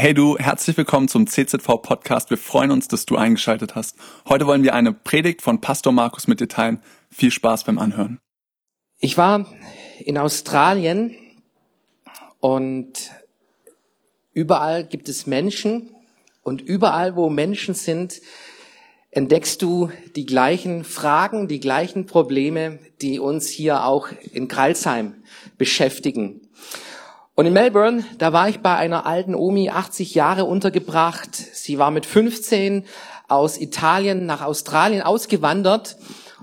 Hey du, herzlich willkommen zum CZV Podcast. Wir freuen uns, dass du eingeschaltet hast. Heute wollen wir eine Predigt von Pastor Markus mit dir teilen. Viel Spaß beim Anhören. Ich war in Australien und überall gibt es Menschen und überall, wo Menschen sind, entdeckst du die gleichen Fragen, die gleichen Probleme, die uns hier auch in Kralsheim beschäftigen. Und in Melbourne, da war ich bei einer alten Omi, 80 Jahre untergebracht. Sie war mit 15 aus Italien nach Australien ausgewandert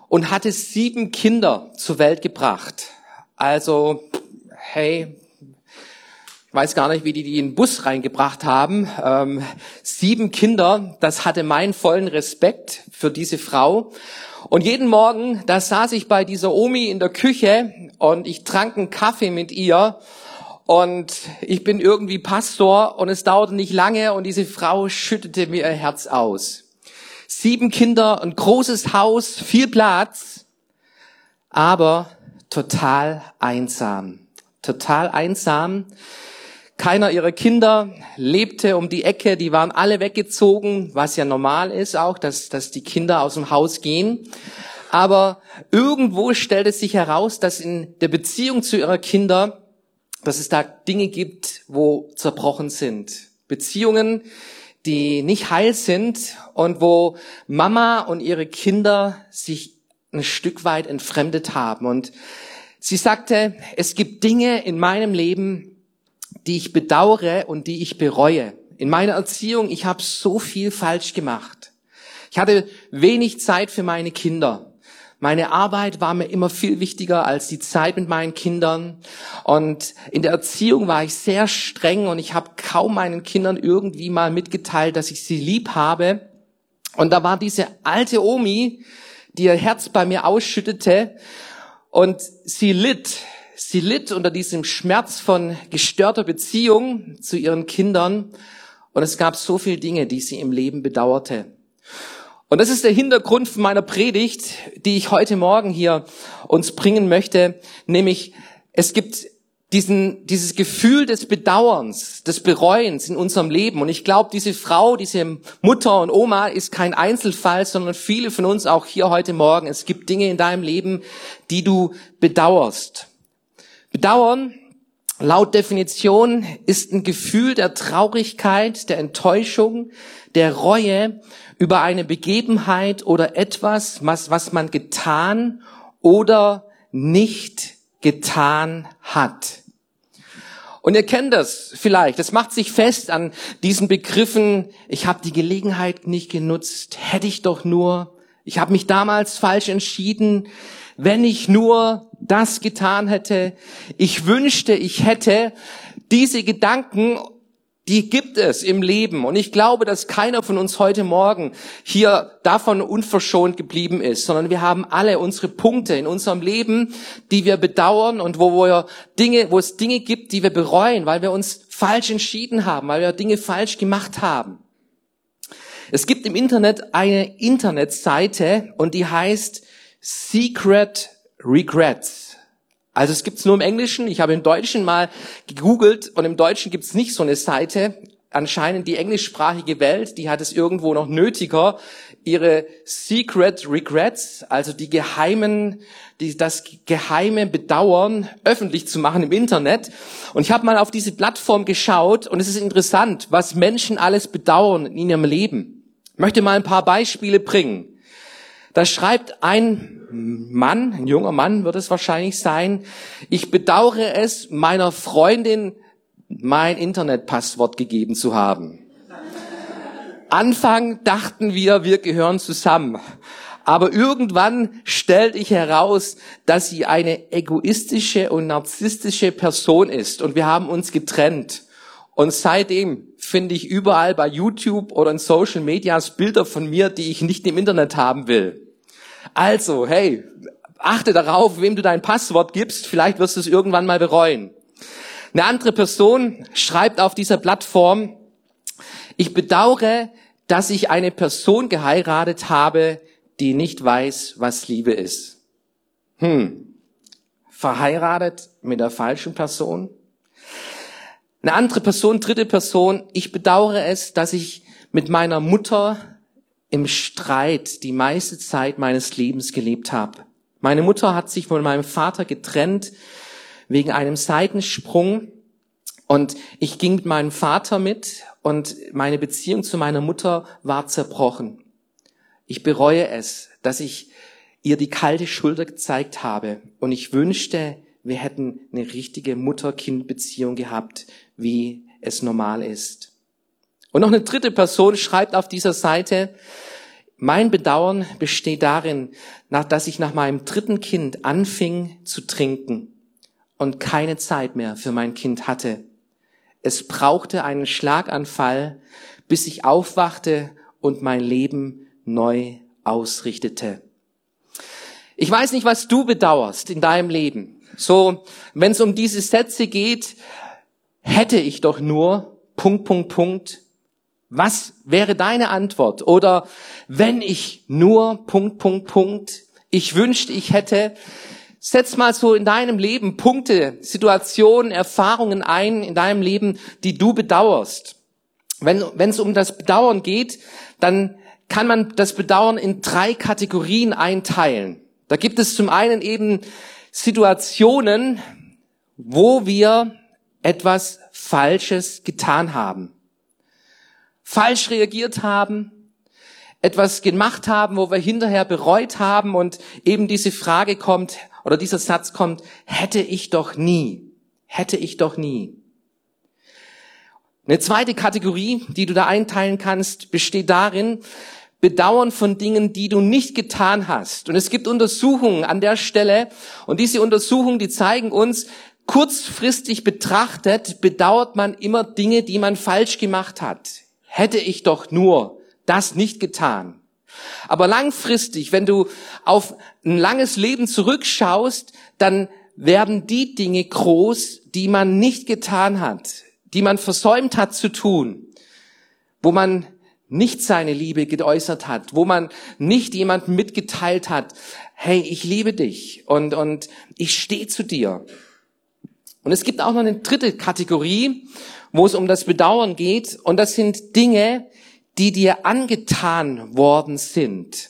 und hatte sieben Kinder zur Welt gebracht. Also, hey, ich weiß gar nicht, wie die die in den Bus reingebracht haben. Ähm, sieben Kinder, das hatte meinen vollen Respekt für diese Frau. Und jeden Morgen, da saß ich bei dieser Omi in der Küche und ich trank einen Kaffee mit ihr und ich bin irgendwie Pastor und es dauerte nicht lange und diese Frau schüttete mir ihr Herz aus. Sieben Kinder, ein großes Haus, viel Platz, aber total einsam. Total einsam. Keiner ihrer Kinder lebte um die Ecke, die waren alle weggezogen, was ja normal ist auch, dass, dass die Kinder aus dem Haus gehen. Aber irgendwo stellte sich heraus, dass in der Beziehung zu ihrer Kinder dass es da Dinge gibt, wo zerbrochen sind. Beziehungen, die nicht heil sind und wo Mama und ihre Kinder sich ein Stück weit entfremdet haben. Und sie sagte, es gibt Dinge in meinem Leben, die ich bedauere und die ich bereue. In meiner Erziehung, ich habe so viel falsch gemacht. Ich hatte wenig Zeit für meine Kinder. Meine Arbeit war mir immer viel wichtiger als die Zeit mit meinen Kindern. Und in der Erziehung war ich sehr streng und ich habe kaum meinen Kindern irgendwie mal mitgeteilt, dass ich sie lieb habe. Und da war diese alte Omi, die ihr Herz bei mir ausschüttete und sie litt. Sie litt unter diesem Schmerz von gestörter Beziehung zu ihren Kindern. Und es gab so viele Dinge, die sie im Leben bedauerte. Und das ist der Hintergrund meiner Predigt, die ich heute Morgen hier uns bringen möchte, nämlich es gibt diesen, dieses Gefühl des Bedauerns, des Bereuens in unserem Leben. Und ich glaube, diese Frau, diese Mutter und Oma ist kein Einzelfall, sondern viele von uns auch hier heute Morgen. Es gibt Dinge in deinem Leben, die du bedauerst. Bedauern, laut Definition, ist ein Gefühl der Traurigkeit, der Enttäuschung, der Reue über eine Begebenheit oder etwas, was, was man getan oder nicht getan hat. Und ihr kennt das vielleicht. Das macht sich fest an diesen Begriffen, ich habe die Gelegenheit nicht genutzt, hätte ich doch nur, ich habe mich damals falsch entschieden, wenn ich nur das getan hätte, ich wünschte, ich hätte diese Gedanken die gibt es im Leben. Und ich glaube, dass keiner von uns heute Morgen hier davon unverschont geblieben ist, sondern wir haben alle unsere Punkte in unserem Leben, die wir bedauern und wo wir Dinge, wo es Dinge gibt, die wir bereuen, weil wir uns falsch entschieden haben, weil wir Dinge falsch gemacht haben. Es gibt im Internet eine Internetseite und die heißt Secret Regrets. Also es gibt's nur im Englischen. Ich habe im Deutschen mal gegoogelt und im Deutschen gibt's nicht so eine Seite. Anscheinend die englischsprachige Welt, die hat es irgendwo noch nötiger, ihre Secret Regrets, also die geheimen, die, das geheime Bedauern öffentlich zu machen im Internet. Und ich habe mal auf diese Plattform geschaut und es ist interessant, was Menschen alles bedauern in ihrem Leben. Ich möchte mal ein paar Beispiele bringen. Da schreibt ein Mann, ein junger Mann wird es wahrscheinlich sein, ich bedauere es, meiner Freundin mein Internetpasswort gegeben zu haben. Anfang dachten wir, wir gehören zusammen. Aber irgendwann stellte ich heraus, dass sie eine egoistische und narzisstische Person ist. Und wir haben uns getrennt. Und seitdem finde ich überall bei YouTube oder in Social Medias Bilder von mir, die ich nicht im Internet haben will. Also, hey, achte darauf, wem du dein Passwort gibst. Vielleicht wirst du es irgendwann mal bereuen. Eine andere Person schreibt auf dieser Plattform, ich bedauere, dass ich eine Person geheiratet habe, die nicht weiß, was Liebe ist. Hm. Verheiratet mit der falschen Person? Eine andere Person, dritte Person, ich bedauere es, dass ich mit meiner Mutter im Streit die meiste Zeit meines Lebens gelebt habe. Meine Mutter hat sich von meinem Vater getrennt wegen einem Seitensprung und ich ging mit meinem Vater mit und meine Beziehung zu meiner Mutter war zerbrochen. Ich bereue es, dass ich ihr die kalte Schulter gezeigt habe und ich wünschte, wir hätten eine richtige Mutter-Kind-Beziehung gehabt, wie es normal ist. Und noch eine dritte Person schreibt auf dieser Seite, mein Bedauern besteht darin, dass ich nach meinem dritten Kind anfing zu trinken und keine Zeit mehr für mein Kind hatte. Es brauchte einen Schlaganfall, bis ich aufwachte und mein Leben neu ausrichtete. Ich weiß nicht, was du bedauerst in deinem Leben. So, wenn es um diese Sätze geht, hätte ich doch nur, Punkt, Punkt, Punkt, was wäre deine Antwort? Oder wenn ich nur Punkt, Punkt, Punkt, ich wünschte, ich hätte, setz mal so in deinem Leben Punkte, Situationen, Erfahrungen ein in deinem Leben, die du bedauerst. Wenn es um das Bedauern geht, dann kann man das Bedauern in drei Kategorien einteilen. Da gibt es zum einen eben Situationen, wo wir etwas Falsches getan haben falsch reagiert haben, etwas gemacht haben, wo wir hinterher bereut haben und eben diese Frage kommt oder dieser Satz kommt, hätte ich doch nie, hätte ich doch nie. Eine zweite Kategorie, die du da einteilen kannst, besteht darin, Bedauern von Dingen, die du nicht getan hast. Und es gibt Untersuchungen an der Stelle und diese Untersuchungen, die zeigen uns, kurzfristig betrachtet bedauert man immer Dinge, die man falsch gemacht hat hätte ich doch nur das nicht getan. Aber langfristig, wenn du auf ein langes Leben zurückschaust, dann werden die Dinge groß, die man nicht getan hat, die man versäumt hat zu tun, wo man nicht seine Liebe geäußert hat, wo man nicht jemandem mitgeteilt hat, hey, ich liebe dich und, und ich stehe zu dir. Und es gibt auch noch eine dritte Kategorie, wo es um das Bedauern geht. Und das sind Dinge, die dir angetan worden sind.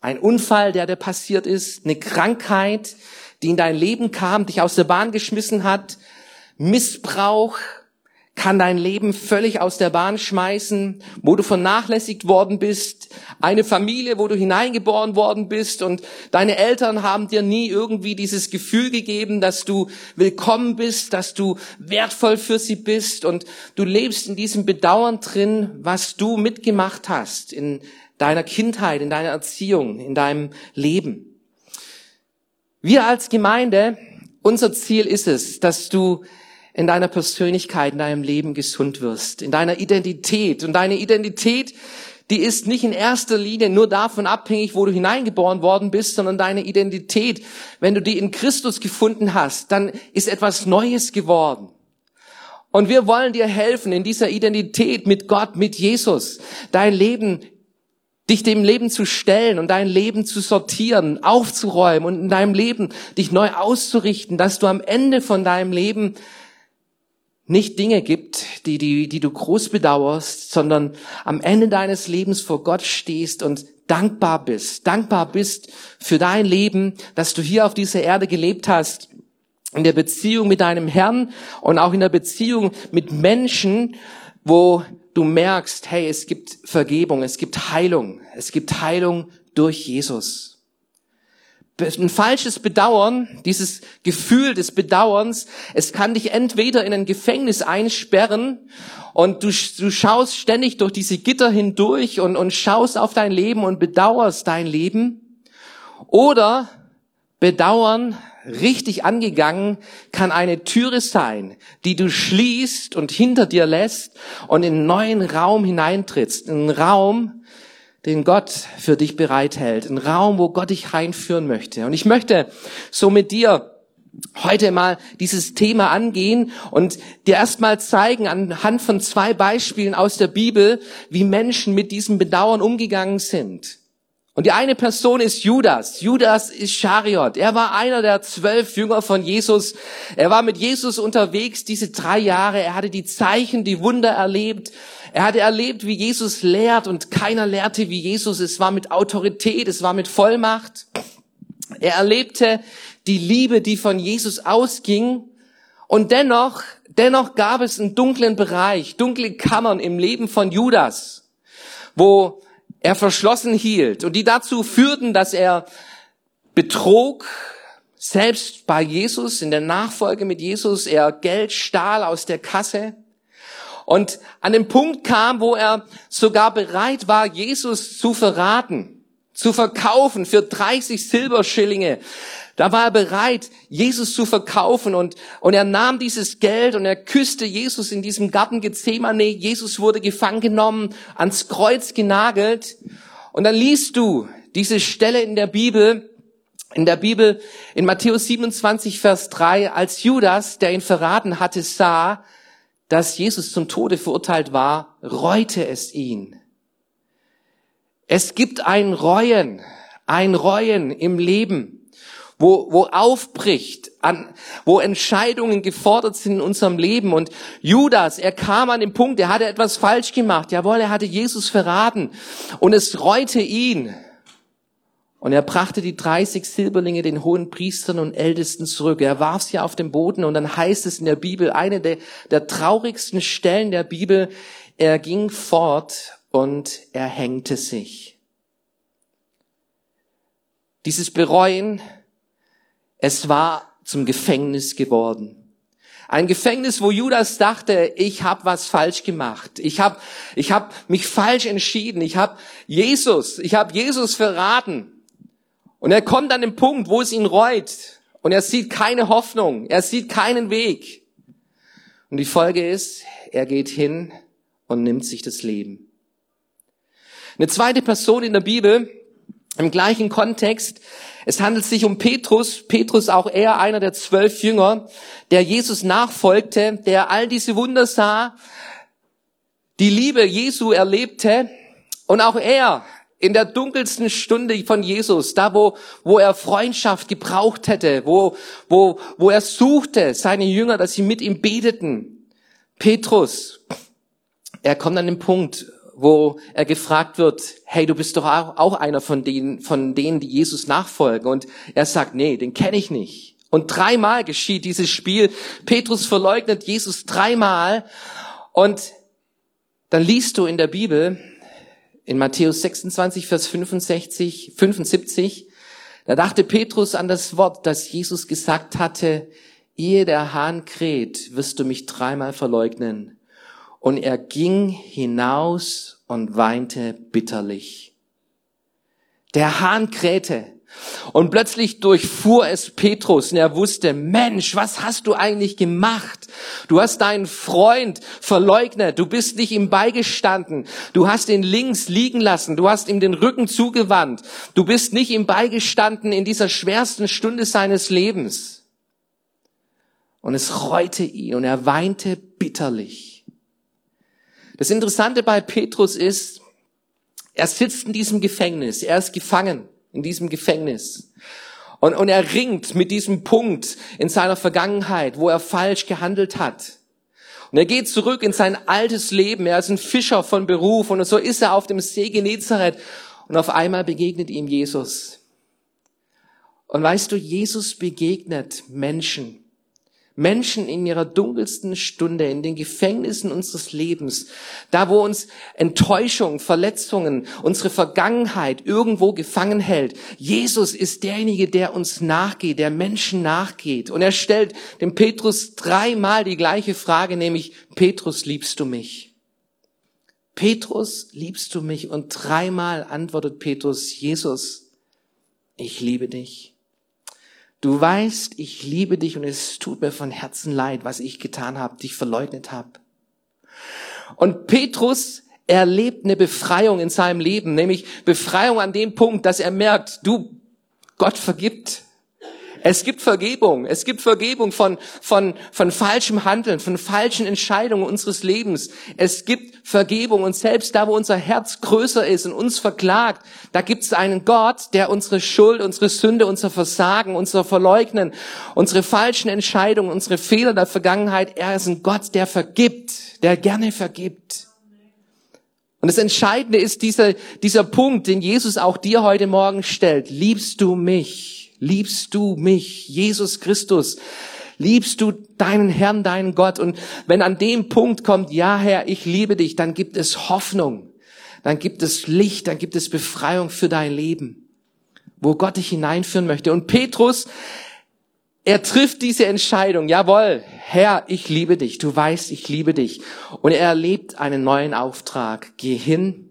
Ein Unfall, der dir passiert ist, eine Krankheit, die in dein Leben kam, dich aus der Bahn geschmissen hat, Missbrauch, kann dein Leben völlig aus der Bahn schmeißen, wo du vernachlässigt worden bist, eine Familie, wo du hineingeboren worden bist und deine Eltern haben dir nie irgendwie dieses Gefühl gegeben, dass du willkommen bist, dass du wertvoll für sie bist und du lebst in diesem Bedauern drin, was du mitgemacht hast in deiner Kindheit, in deiner Erziehung, in deinem Leben. Wir als Gemeinde, unser Ziel ist es, dass du in deiner Persönlichkeit, in deinem Leben gesund wirst, in deiner Identität. Und deine Identität, die ist nicht in erster Linie nur davon abhängig, wo du hineingeboren worden bist, sondern deine Identität, wenn du die in Christus gefunden hast, dann ist etwas Neues geworden. Und wir wollen dir helfen, in dieser Identität mit Gott, mit Jesus, dein Leben dich dem Leben zu stellen und dein Leben zu sortieren, aufzuräumen und in deinem Leben dich neu auszurichten, dass du am Ende von deinem Leben nicht Dinge gibt, die, die, die du groß bedauerst, sondern am Ende deines Lebens vor Gott stehst und dankbar bist, dankbar bist für dein Leben, dass du hier auf dieser Erde gelebt hast, in der Beziehung mit deinem Herrn und auch in der Beziehung mit Menschen, wo du merkst, hey, es gibt Vergebung, es gibt Heilung, es gibt Heilung durch Jesus ein falsches Bedauern, dieses Gefühl des Bedauerns, es kann dich entweder in ein Gefängnis einsperren und du, du schaust ständig durch diese Gitter hindurch und, und schaust auf dein Leben und bedauerst dein Leben. Oder Bedauern, richtig angegangen, kann eine Türe sein, die du schließt und hinter dir lässt und in einen neuen Raum hineintrittst. In einen Raum, den Gott für dich bereithält. Ein Raum, wo Gott dich reinführen möchte. Und ich möchte so mit dir heute mal dieses Thema angehen und dir erstmal zeigen anhand von zwei Beispielen aus der Bibel, wie Menschen mit diesem Bedauern umgegangen sind. Und die eine Person ist Judas. Judas Ischariot. Er war einer der zwölf Jünger von Jesus. Er war mit Jesus unterwegs diese drei Jahre. Er hatte die Zeichen, die Wunder erlebt. Er hatte erlebt, wie Jesus lehrt und keiner lehrte wie Jesus. Es war mit Autorität, es war mit Vollmacht. Er erlebte die Liebe, die von Jesus ausging. Und dennoch, dennoch gab es einen dunklen Bereich, dunkle Kammern im Leben von Judas, wo er verschlossen hielt und die dazu führten, dass er betrog, selbst bei Jesus, in der Nachfolge mit Jesus, er Geld stahl aus der Kasse und an den Punkt kam, wo er sogar bereit war, Jesus zu verraten, zu verkaufen für 30 Silberschillinge. Da war er bereit, Jesus zu verkaufen und, und er nahm dieses Geld und er küsste Jesus in diesem Garten Gethsemane. Jesus wurde gefangen genommen, ans Kreuz genagelt. Und dann liest du diese Stelle in der Bibel, in der Bibel, in Matthäus 27, Vers 3, als Judas, der ihn verraten hatte, sah, dass Jesus zum Tode verurteilt war, reute es ihn. Es gibt ein Reuen, ein Reuen im Leben wo, wo aufbricht, an, wo Entscheidungen gefordert sind in unserem Leben. Und Judas, er kam an den Punkt, er hatte etwas falsch gemacht. Jawohl, er hatte Jesus verraten. Und es reute ihn. Und er brachte die 30 Silberlinge den hohen Priestern und Ältesten zurück. Er warf sie auf den Boden und dann heißt es in der Bibel, eine der, der traurigsten Stellen der Bibel, er ging fort und er hängte sich. Dieses Bereuen es war zum Gefängnis geworden. Ein Gefängnis, wo Judas dachte, ich habe was falsch gemacht. Ich habe ich hab mich falsch entschieden. Ich habe Jesus, ich habe Jesus verraten. Und er kommt an den Punkt, wo es ihn reut. Und er sieht keine Hoffnung. Er sieht keinen Weg. Und die Folge ist, er geht hin und nimmt sich das Leben. Eine zweite Person in der Bibel, im gleichen Kontext, es handelt sich um Petrus, Petrus auch er, einer der zwölf Jünger, der Jesus nachfolgte, der all diese Wunder sah, die Liebe Jesu erlebte und auch er in der dunkelsten Stunde von Jesus, da wo, wo er Freundschaft gebraucht hätte, wo, wo, wo er suchte, seine Jünger, dass sie mit ihm beteten. Petrus, er kommt an den Punkt, wo er gefragt wird, hey, du bist doch auch einer von denen, von denen, die Jesus nachfolgen. Und er sagt, nee, den kenne ich nicht. Und dreimal geschieht dieses Spiel. Petrus verleugnet Jesus dreimal. Und dann liest du in der Bibel, in Matthäus 26, Vers 65, 75, da dachte Petrus an das Wort, das Jesus gesagt hatte, ehe der Hahn kräht, wirst du mich dreimal verleugnen. Und er ging hinaus und weinte bitterlich. Der Hahn krähte. Und plötzlich durchfuhr es Petrus und er wusste, Mensch, was hast du eigentlich gemacht? Du hast deinen Freund verleugnet, du bist nicht ihm beigestanden, du hast ihn links liegen lassen, du hast ihm den Rücken zugewandt, du bist nicht ihm beigestanden in dieser schwersten Stunde seines Lebens. Und es reute ihn und er weinte bitterlich. Das Interessante bei Petrus ist, er sitzt in diesem Gefängnis, er ist gefangen in diesem Gefängnis. Und, und er ringt mit diesem Punkt in seiner Vergangenheit, wo er falsch gehandelt hat. Und er geht zurück in sein altes Leben. Er ist ein Fischer von Beruf und so ist er auf dem See Genezareth und auf einmal begegnet ihm Jesus. Und weißt du, Jesus begegnet Menschen Menschen in ihrer dunkelsten Stunde, in den Gefängnissen unseres Lebens, da wo uns Enttäuschung, Verletzungen, unsere Vergangenheit irgendwo gefangen hält. Jesus ist derjenige, der uns nachgeht, der Menschen nachgeht. Und er stellt dem Petrus dreimal die gleiche Frage, nämlich, Petrus, liebst du mich? Petrus, liebst du mich? Und dreimal antwortet Petrus, Jesus, ich liebe dich. Du weißt, ich liebe dich und es tut mir von Herzen leid, was ich getan habe, dich verleugnet habe. Und Petrus erlebt eine Befreiung in seinem Leben, nämlich Befreiung an dem Punkt, dass er merkt, du, Gott vergibt. Es gibt Vergebung. Es gibt Vergebung von, von, von falschem Handeln, von falschen Entscheidungen unseres Lebens. Es gibt Vergebung. Und selbst da, wo unser Herz größer ist und uns verklagt, da gibt es einen Gott, der unsere Schuld, unsere Sünde, unser Versagen, unser Verleugnen, unsere falschen Entscheidungen, unsere Fehler der Vergangenheit, er ist ein Gott, der vergibt, der gerne vergibt. Und das Entscheidende ist dieser, dieser Punkt, den Jesus auch dir heute Morgen stellt. Liebst du mich? Liebst du mich, Jesus Christus? Liebst du deinen Herrn, deinen Gott? Und wenn an dem Punkt kommt, ja Herr, ich liebe dich, dann gibt es Hoffnung, dann gibt es Licht, dann gibt es Befreiung für dein Leben, wo Gott dich hineinführen möchte. Und Petrus, er trifft diese Entscheidung, jawohl, Herr, ich liebe dich, du weißt, ich liebe dich. Und er erlebt einen neuen Auftrag. Geh hin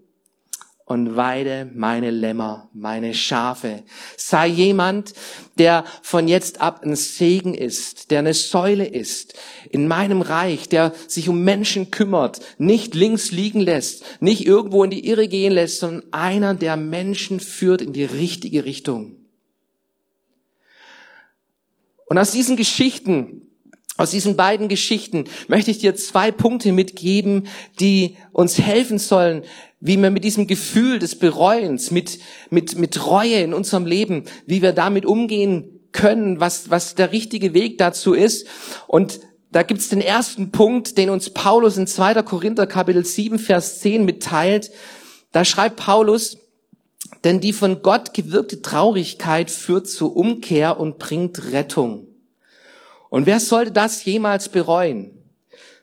und weide meine Lämmer, meine Schafe. Sei jemand, der von jetzt ab ein Segen ist, der eine Säule ist in meinem Reich, der sich um Menschen kümmert, nicht links liegen lässt, nicht irgendwo in die Irre gehen lässt, sondern einer, der Menschen führt in die richtige Richtung. Und aus diesen Geschichten aus diesen beiden Geschichten möchte ich dir zwei Punkte mitgeben, die uns helfen sollen, wie wir mit diesem Gefühl des Bereuens, mit, mit, mit Reue in unserem Leben, wie wir damit umgehen können, was, was der richtige Weg dazu ist. Und da gibt's den ersten Punkt, den uns Paulus in 2. Korinther Kapitel 7, Vers 10 mitteilt. Da schreibt Paulus, denn die von Gott gewirkte Traurigkeit führt zur Umkehr und bringt Rettung. Und wer sollte das jemals bereuen?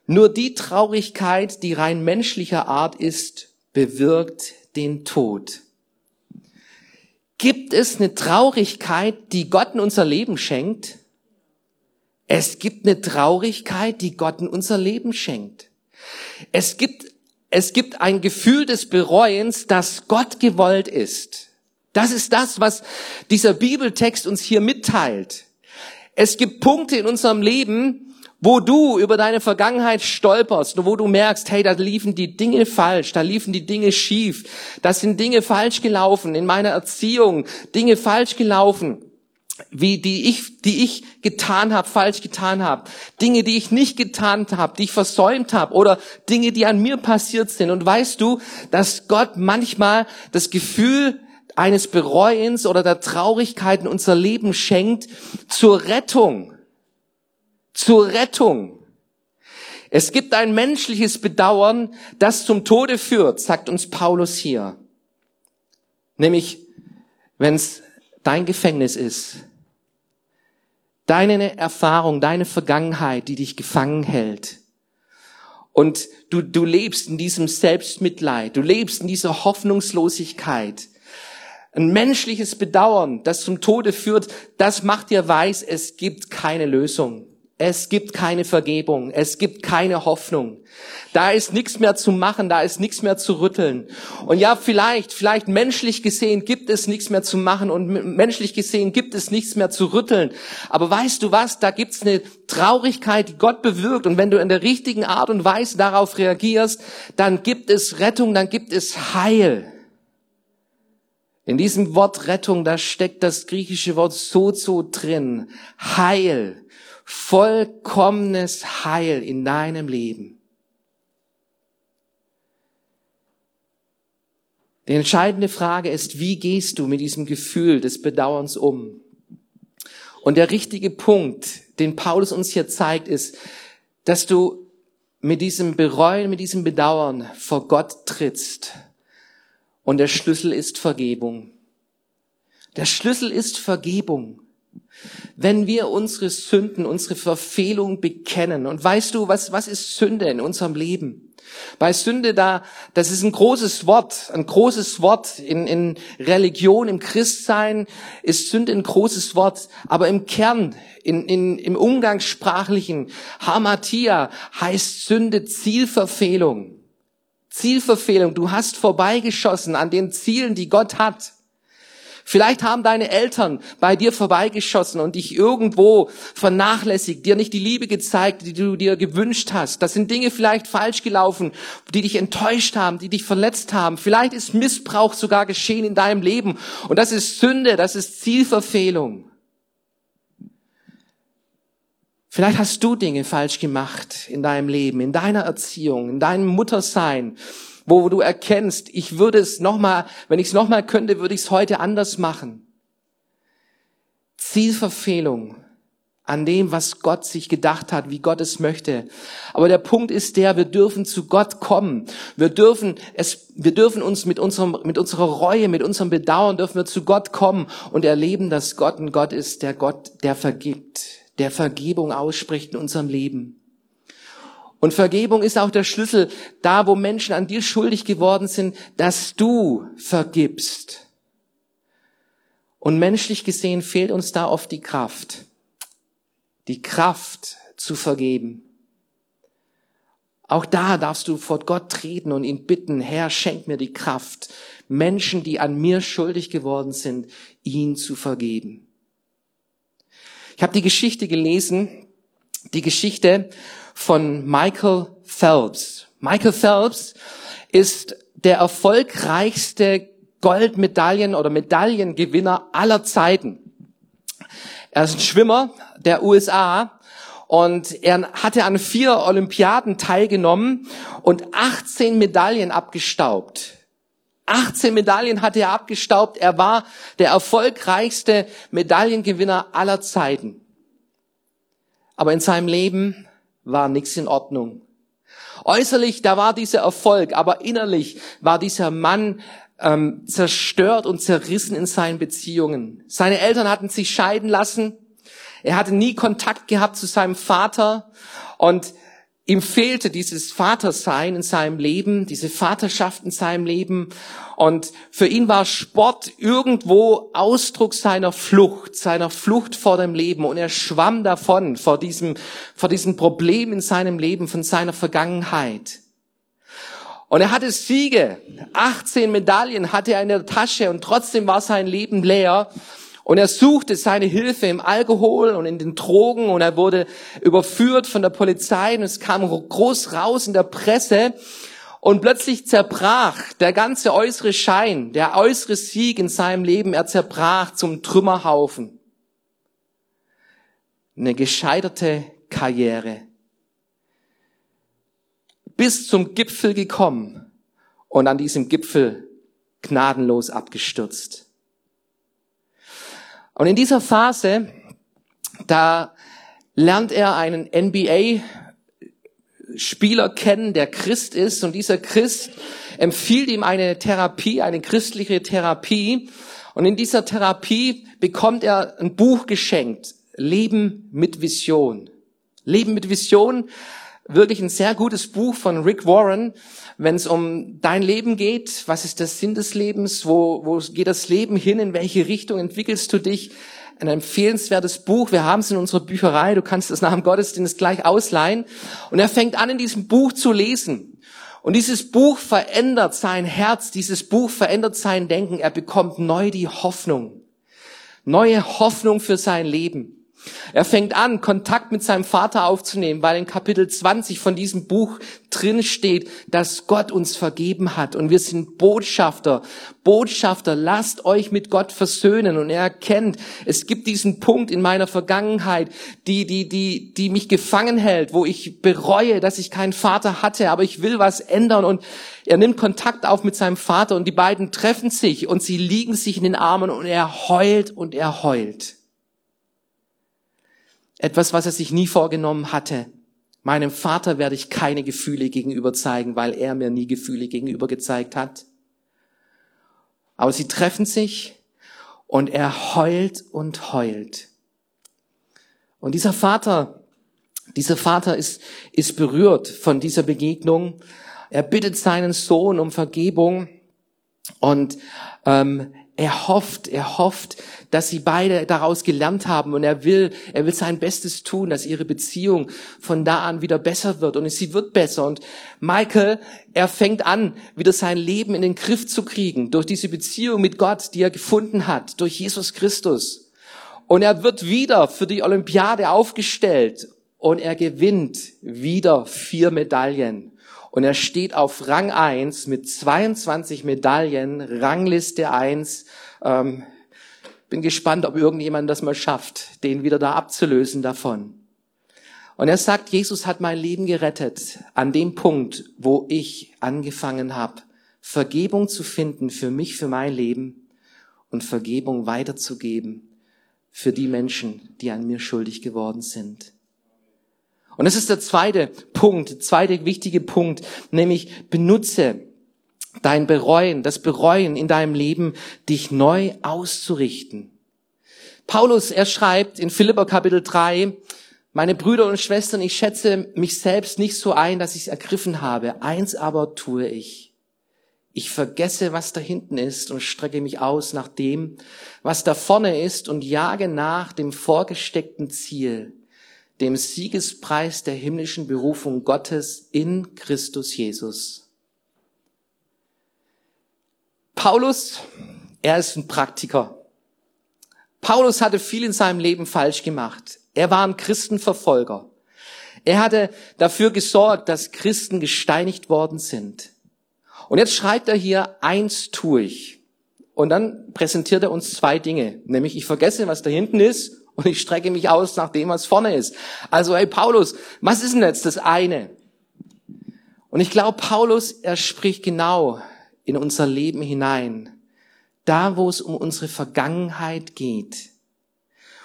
Nur die Traurigkeit, die rein menschlicher Art ist, bewirkt den Tod. Gibt es eine Traurigkeit, die Gott in unser Leben schenkt? Es gibt eine Traurigkeit, die Gott in unser Leben schenkt. Es gibt, es gibt ein Gefühl des Bereuens, das Gott gewollt ist. Das ist das, was dieser Bibeltext uns hier mitteilt. Es gibt Punkte in unserem Leben, wo du über deine Vergangenheit stolperst wo du merkst, hey, da liefen die Dinge falsch, da liefen die Dinge schief, da sind Dinge falsch gelaufen in meiner Erziehung, Dinge falsch gelaufen, wie die ich, die ich getan habe, falsch getan habe, Dinge, die ich nicht getan habe, die ich versäumt habe oder Dinge, die an mir passiert sind. Und weißt du, dass Gott manchmal das Gefühl eines Bereuens oder der Traurigkeit in unser Leben schenkt zur Rettung. Zur Rettung. Es gibt ein menschliches Bedauern, das zum Tode führt, sagt uns Paulus hier. Nämlich, wenn es dein Gefängnis ist, deine Erfahrung, deine Vergangenheit, die dich gefangen hält. Und du, du lebst in diesem Selbstmitleid, du lebst in dieser Hoffnungslosigkeit, ein menschliches Bedauern, das zum Tode führt, das macht dir weiß, es gibt keine Lösung. Es gibt keine Vergebung. Es gibt keine Hoffnung. Da ist nichts mehr zu machen. Da ist nichts mehr zu rütteln. Und ja, vielleicht, vielleicht menschlich gesehen gibt es nichts mehr zu machen und menschlich gesehen gibt es nichts mehr zu rütteln. Aber weißt du was? Da gibt's eine Traurigkeit, die Gott bewirkt. Und wenn du in der richtigen Art und Weise darauf reagierst, dann gibt es Rettung, dann gibt es Heil. In diesem Wort Rettung, da steckt das griechische Wort sozo drin. Heil. Vollkommenes Heil in deinem Leben. Die entscheidende Frage ist, wie gehst du mit diesem Gefühl des Bedauerns um? Und der richtige Punkt, den Paulus uns hier zeigt, ist, dass du mit diesem Bereuen, mit diesem Bedauern vor Gott trittst und der Schlüssel ist Vergebung. Der Schlüssel ist Vergebung. Wenn wir unsere Sünden, unsere Verfehlung bekennen. Und weißt du, was, was ist Sünde in unserem Leben? Bei Sünde da, das ist ein großes Wort, ein großes Wort. In, in Religion, im Christsein ist Sünde ein großes Wort. Aber im Kern, in, in, im Umgangssprachlichen, Hamatia heißt Sünde Zielverfehlung. Zielverfehlung. Du hast vorbeigeschossen an den Zielen, die Gott hat. Vielleicht haben deine Eltern bei dir vorbeigeschossen und dich irgendwo vernachlässigt, dir nicht die Liebe gezeigt, die du dir gewünscht hast. Das sind Dinge vielleicht falsch gelaufen, die dich enttäuscht haben, die dich verletzt haben. Vielleicht ist Missbrauch sogar geschehen in deinem Leben und das ist Sünde, das ist Zielverfehlung. Vielleicht hast du Dinge falsch gemacht in deinem Leben, in deiner Erziehung, in deinem Muttersein, wo du erkennst, ich würde es nochmal, wenn ich es nochmal könnte, würde ich es heute anders machen. Zielverfehlung an dem, was Gott sich gedacht hat, wie Gott es möchte. Aber der Punkt ist der, wir dürfen zu Gott kommen. Wir dürfen es, wir dürfen uns mit unserem, mit unserer Reue, mit unserem Bedauern dürfen wir zu Gott kommen und erleben, dass Gott ein Gott ist, der Gott, der vergibt, der Vergebung ausspricht in unserem Leben. Und Vergebung ist auch der Schlüssel, da wo Menschen an dir schuldig geworden sind, dass du vergibst. Und menschlich gesehen fehlt uns da oft die Kraft die Kraft zu vergeben. Auch da darfst du vor Gott treten und ihn bitten, Herr, schenk mir die Kraft, Menschen, die an mir schuldig geworden sind, ihn zu vergeben. Ich habe die Geschichte gelesen, die Geschichte von Michael Phelps. Michael Phelps ist der erfolgreichste Goldmedaillen- oder Medaillengewinner aller Zeiten. Er ist ein Schwimmer der USA und er hatte an vier Olympiaden teilgenommen und 18 Medaillen abgestaubt. 18 Medaillen hatte er abgestaubt. Er war der erfolgreichste Medaillengewinner aller Zeiten. Aber in seinem Leben war nichts in Ordnung. Äußerlich, da war dieser Erfolg, aber innerlich war dieser Mann ähm, zerstört und zerrissen in seinen Beziehungen. Seine Eltern hatten sich scheiden lassen. Er hatte nie Kontakt gehabt zu seinem Vater und ihm fehlte dieses Vatersein in seinem Leben, diese Vaterschaft in seinem Leben. Und für ihn war Sport irgendwo Ausdruck seiner Flucht, seiner Flucht vor dem Leben. Und er schwamm davon, vor diesem, vor diesem Problem in seinem Leben, von seiner Vergangenheit. Und er hatte Siege. 18 Medaillen hatte er in der Tasche und trotzdem war sein Leben leer. Und er suchte seine Hilfe im Alkohol und in den Drogen und er wurde überführt von der Polizei und es kam groß raus in der Presse und plötzlich zerbrach der ganze äußere Schein, der äußere Sieg in seinem Leben, er zerbrach zum Trümmerhaufen. Eine gescheiterte Karriere bis zum Gipfel gekommen und an diesem Gipfel gnadenlos abgestürzt. Und in dieser Phase, da lernt er einen NBA-Spieler kennen, der Christ ist. Und dieser Christ empfiehlt ihm eine Therapie, eine christliche Therapie. Und in dieser Therapie bekommt er ein Buch geschenkt. Leben mit Vision. Leben mit Vision wirklich ein sehr gutes Buch von Rick Warren, wenn es um dein Leben geht. Was ist der Sinn des Lebens? Wo, wo geht das Leben hin? In welche Richtung entwickelst du dich? Ein empfehlenswertes Buch. Wir haben es in unserer Bücherei. Du kannst es nach dem Gottesdienst gleich ausleihen. Und er fängt an, in diesem Buch zu lesen. Und dieses Buch verändert sein Herz. Dieses Buch verändert sein Denken. Er bekommt neu die Hoffnung. Neue Hoffnung für sein Leben. Er fängt an, Kontakt mit seinem Vater aufzunehmen, weil in Kapitel 20 von diesem Buch drin steht, dass Gott uns vergeben hat und wir sind Botschafter. Botschafter, lasst euch mit Gott versöhnen und er erkennt, es gibt diesen Punkt in meiner Vergangenheit, die, die, die, die mich gefangen hält, wo ich bereue, dass ich keinen Vater hatte, aber ich will was ändern und er nimmt Kontakt auf mit seinem Vater und die beiden treffen sich und sie liegen sich in den Armen und er heult und er heult. Etwas, was er sich nie vorgenommen hatte. Meinem Vater werde ich keine Gefühle gegenüber zeigen, weil er mir nie Gefühle gegenüber gezeigt hat. Aber sie treffen sich und er heult und heult. Und dieser Vater, dieser Vater ist, ist berührt von dieser Begegnung. Er bittet seinen Sohn um Vergebung und ähm, er hofft, er hofft, dass sie beide daraus gelernt haben und er will, er will sein Bestes tun, dass ihre Beziehung von da an wieder besser wird und sie wird besser und Michael, er fängt an, wieder sein Leben in den Griff zu kriegen durch diese Beziehung mit Gott, die er gefunden hat, durch Jesus Christus. Und er wird wieder für die Olympiade aufgestellt und er gewinnt wieder vier Medaillen. Und er steht auf Rang 1 mit 22 Medaillen, Rangliste 1. Ähm, bin gespannt, ob irgendjemand das mal schafft, den wieder da abzulösen davon. Und er sagt, Jesus hat mein Leben gerettet an dem Punkt, wo ich angefangen habe, Vergebung zu finden für mich, für mein Leben und Vergebung weiterzugeben für die Menschen, die an mir schuldig geworden sind. Und das ist der zweite Punkt, der zweite wichtige Punkt, nämlich benutze dein Bereuen, das Bereuen in deinem Leben, dich neu auszurichten. Paulus, er schreibt in Philipper Kapitel 3, meine Brüder und Schwestern, ich schätze mich selbst nicht so ein, dass ich es ergriffen habe. Eins aber tue ich. Ich vergesse, was da hinten ist und strecke mich aus nach dem, was da vorne ist und jage nach dem vorgesteckten Ziel, dem Siegespreis der himmlischen Berufung Gottes in Christus Jesus. Paulus, er ist ein Praktiker. Paulus hatte viel in seinem Leben falsch gemacht. Er war ein Christenverfolger. Er hatte dafür gesorgt, dass Christen gesteinigt worden sind. Und jetzt schreibt er hier, eins tue ich. Und dann präsentiert er uns zwei Dinge. Nämlich, ich vergesse, was da hinten ist und ich strecke mich aus nach dem, was vorne ist. Also, hey Paulus, was ist denn jetzt das eine? Und ich glaube, Paulus, er spricht genau in unser Leben hinein. Da, wo es um unsere Vergangenheit geht.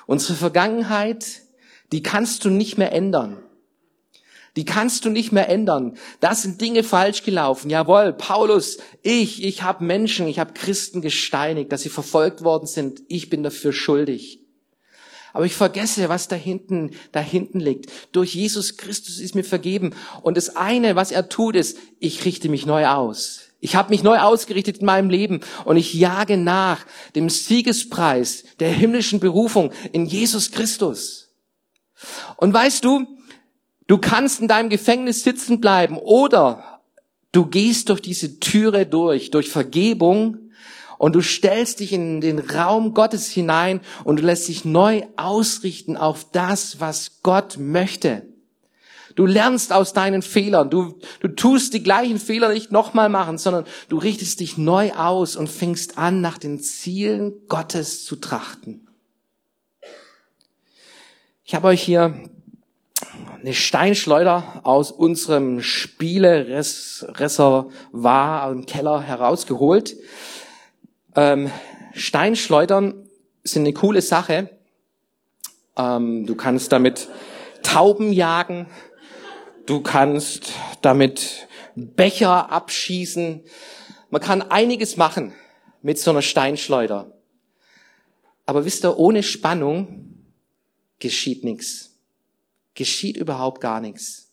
Unsere Vergangenheit, die kannst du nicht mehr ändern. Die kannst du nicht mehr ändern. Da sind Dinge falsch gelaufen. Jawohl, Paulus, ich, ich habe Menschen, ich habe Christen gesteinigt, dass sie verfolgt worden sind. Ich bin dafür schuldig. Aber ich vergesse, was da hinten, da hinten liegt. Durch Jesus Christus ist mir vergeben. Und das eine, was er tut, ist, ich richte mich neu aus. Ich habe mich neu ausgerichtet in meinem Leben und ich jage nach dem Siegespreis der himmlischen Berufung in Jesus Christus. Und weißt du, du kannst in deinem Gefängnis sitzen bleiben oder du gehst durch diese Türe durch, durch Vergebung und du stellst dich in den Raum Gottes hinein und du lässt dich neu ausrichten auf das, was Gott möchte. Du lernst aus deinen Fehlern. Du, du tust die gleichen Fehler nicht nochmal machen, sondern du richtest dich neu aus und fängst an, nach den Zielen Gottes zu trachten. Ich habe euch hier eine Steinschleuder aus unserem Spielereservoir im Keller herausgeholt. Ähm, Steinschleudern sind eine coole Sache. Ähm, du kannst damit Tauben jagen, du kannst damit Becher abschießen. Man kann einiges machen mit so einer Steinschleuder. Aber wisst ihr, ohne Spannung geschieht nichts. Geschieht überhaupt gar nichts.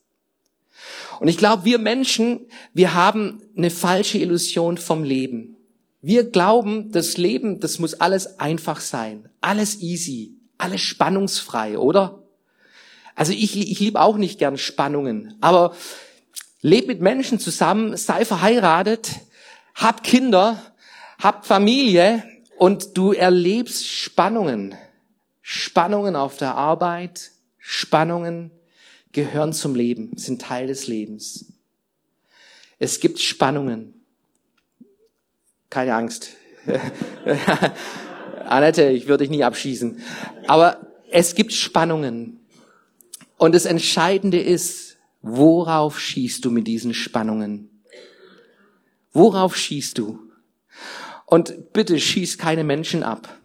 Und ich glaube, wir Menschen, wir haben eine falsche Illusion vom Leben. Wir glauben, das Leben, das muss alles einfach sein, alles easy, alles spannungsfrei, oder? Also ich, ich liebe auch nicht gern Spannungen, aber leb mit Menschen zusammen, sei verheiratet, hab Kinder, hab Familie und du erlebst Spannungen. Spannungen auf der Arbeit, Spannungen gehören zum Leben, sind Teil des Lebens. Es gibt Spannungen. Keine Angst. Annette, ich würde dich nie abschießen. Aber es gibt Spannungen. Und das Entscheidende ist, worauf schießt du mit diesen Spannungen? Worauf schießt du? Und bitte schieß keine Menschen ab.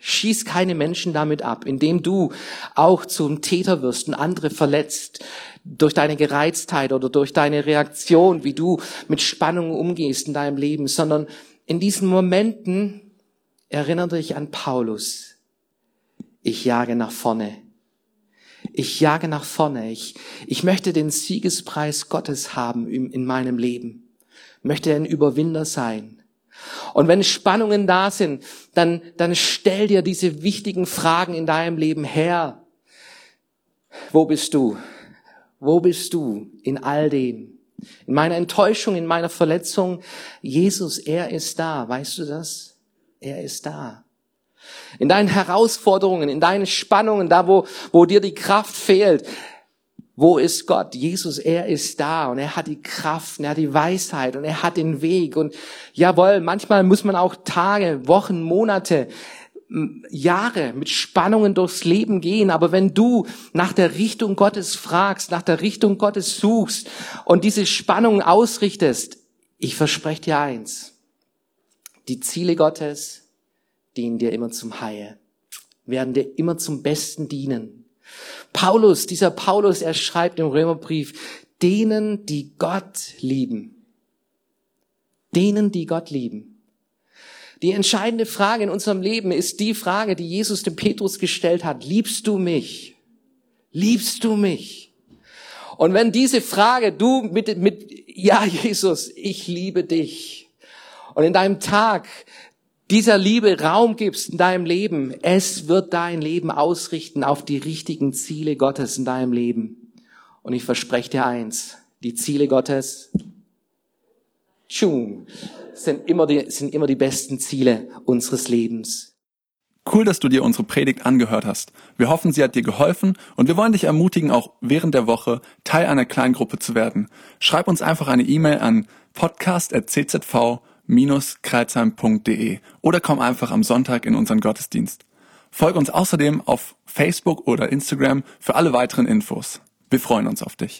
Schieß keine Menschen damit ab, indem du auch zum Täter wirst und andere verletzt durch deine Gereiztheit oder durch deine Reaktion, wie du mit Spannungen umgehst in deinem Leben, sondern in diesen Momenten erinnere dich an Paulus. Ich jage nach vorne. Ich jage nach vorne. Ich, ich möchte den Siegespreis Gottes haben in, in meinem Leben. möchte ein Überwinder sein. Und wenn Spannungen da sind, dann, dann stell dir diese wichtigen Fragen in deinem Leben her. Wo bist du? Wo bist du in all dem? In meiner Enttäuschung, in meiner Verletzung, Jesus, er ist da. Weißt du das? Er ist da. In deinen Herausforderungen, in deinen Spannungen, da wo, wo dir die Kraft fehlt, wo ist Gott? Jesus, er ist da und er hat die Kraft und er hat die Weisheit und er hat den Weg. Und jawohl, manchmal muss man auch Tage, Wochen, Monate Jahre mit Spannungen durchs Leben gehen, aber wenn du nach der Richtung Gottes fragst, nach der Richtung Gottes suchst und diese Spannungen ausrichtest, ich verspreche dir eins, die Ziele Gottes dienen dir immer zum Heil, werden dir immer zum Besten dienen. Paulus, dieser Paulus, er schreibt im Römerbrief, denen, die Gott lieben, denen, die Gott lieben, die entscheidende Frage in unserem Leben ist die Frage, die Jesus dem Petrus gestellt hat. Liebst du mich? Liebst du mich? Und wenn diese Frage du mit, mit, ja, Jesus, ich liebe dich. Und in deinem Tag dieser Liebe Raum gibst in deinem Leben, es wird dein Leben ausrichten auf die richtigen Ziele Gottes in deinem Leben. Und ich verspreche dir eins, die Ziele Gottes, tschung, sind immer die, sind immer die besten Ziele unseres Lebens. Cool, dass du dir unsere Predigt angehört hast. Wir hoffen, sie hat dir geholfen und wir wollen dich ermutigen, auch während der Woche Teil einer Kleingruppe zu werden. Schreib uns einfach eine E-Mail an podcast.czv-kreuzheim.de oder komm einfach am Sonntag in unseren Gottesdienst. Folge uns außerdem auf Facebook oder Instagram für alle weiteren Infos. Wir freuen uns auf dich.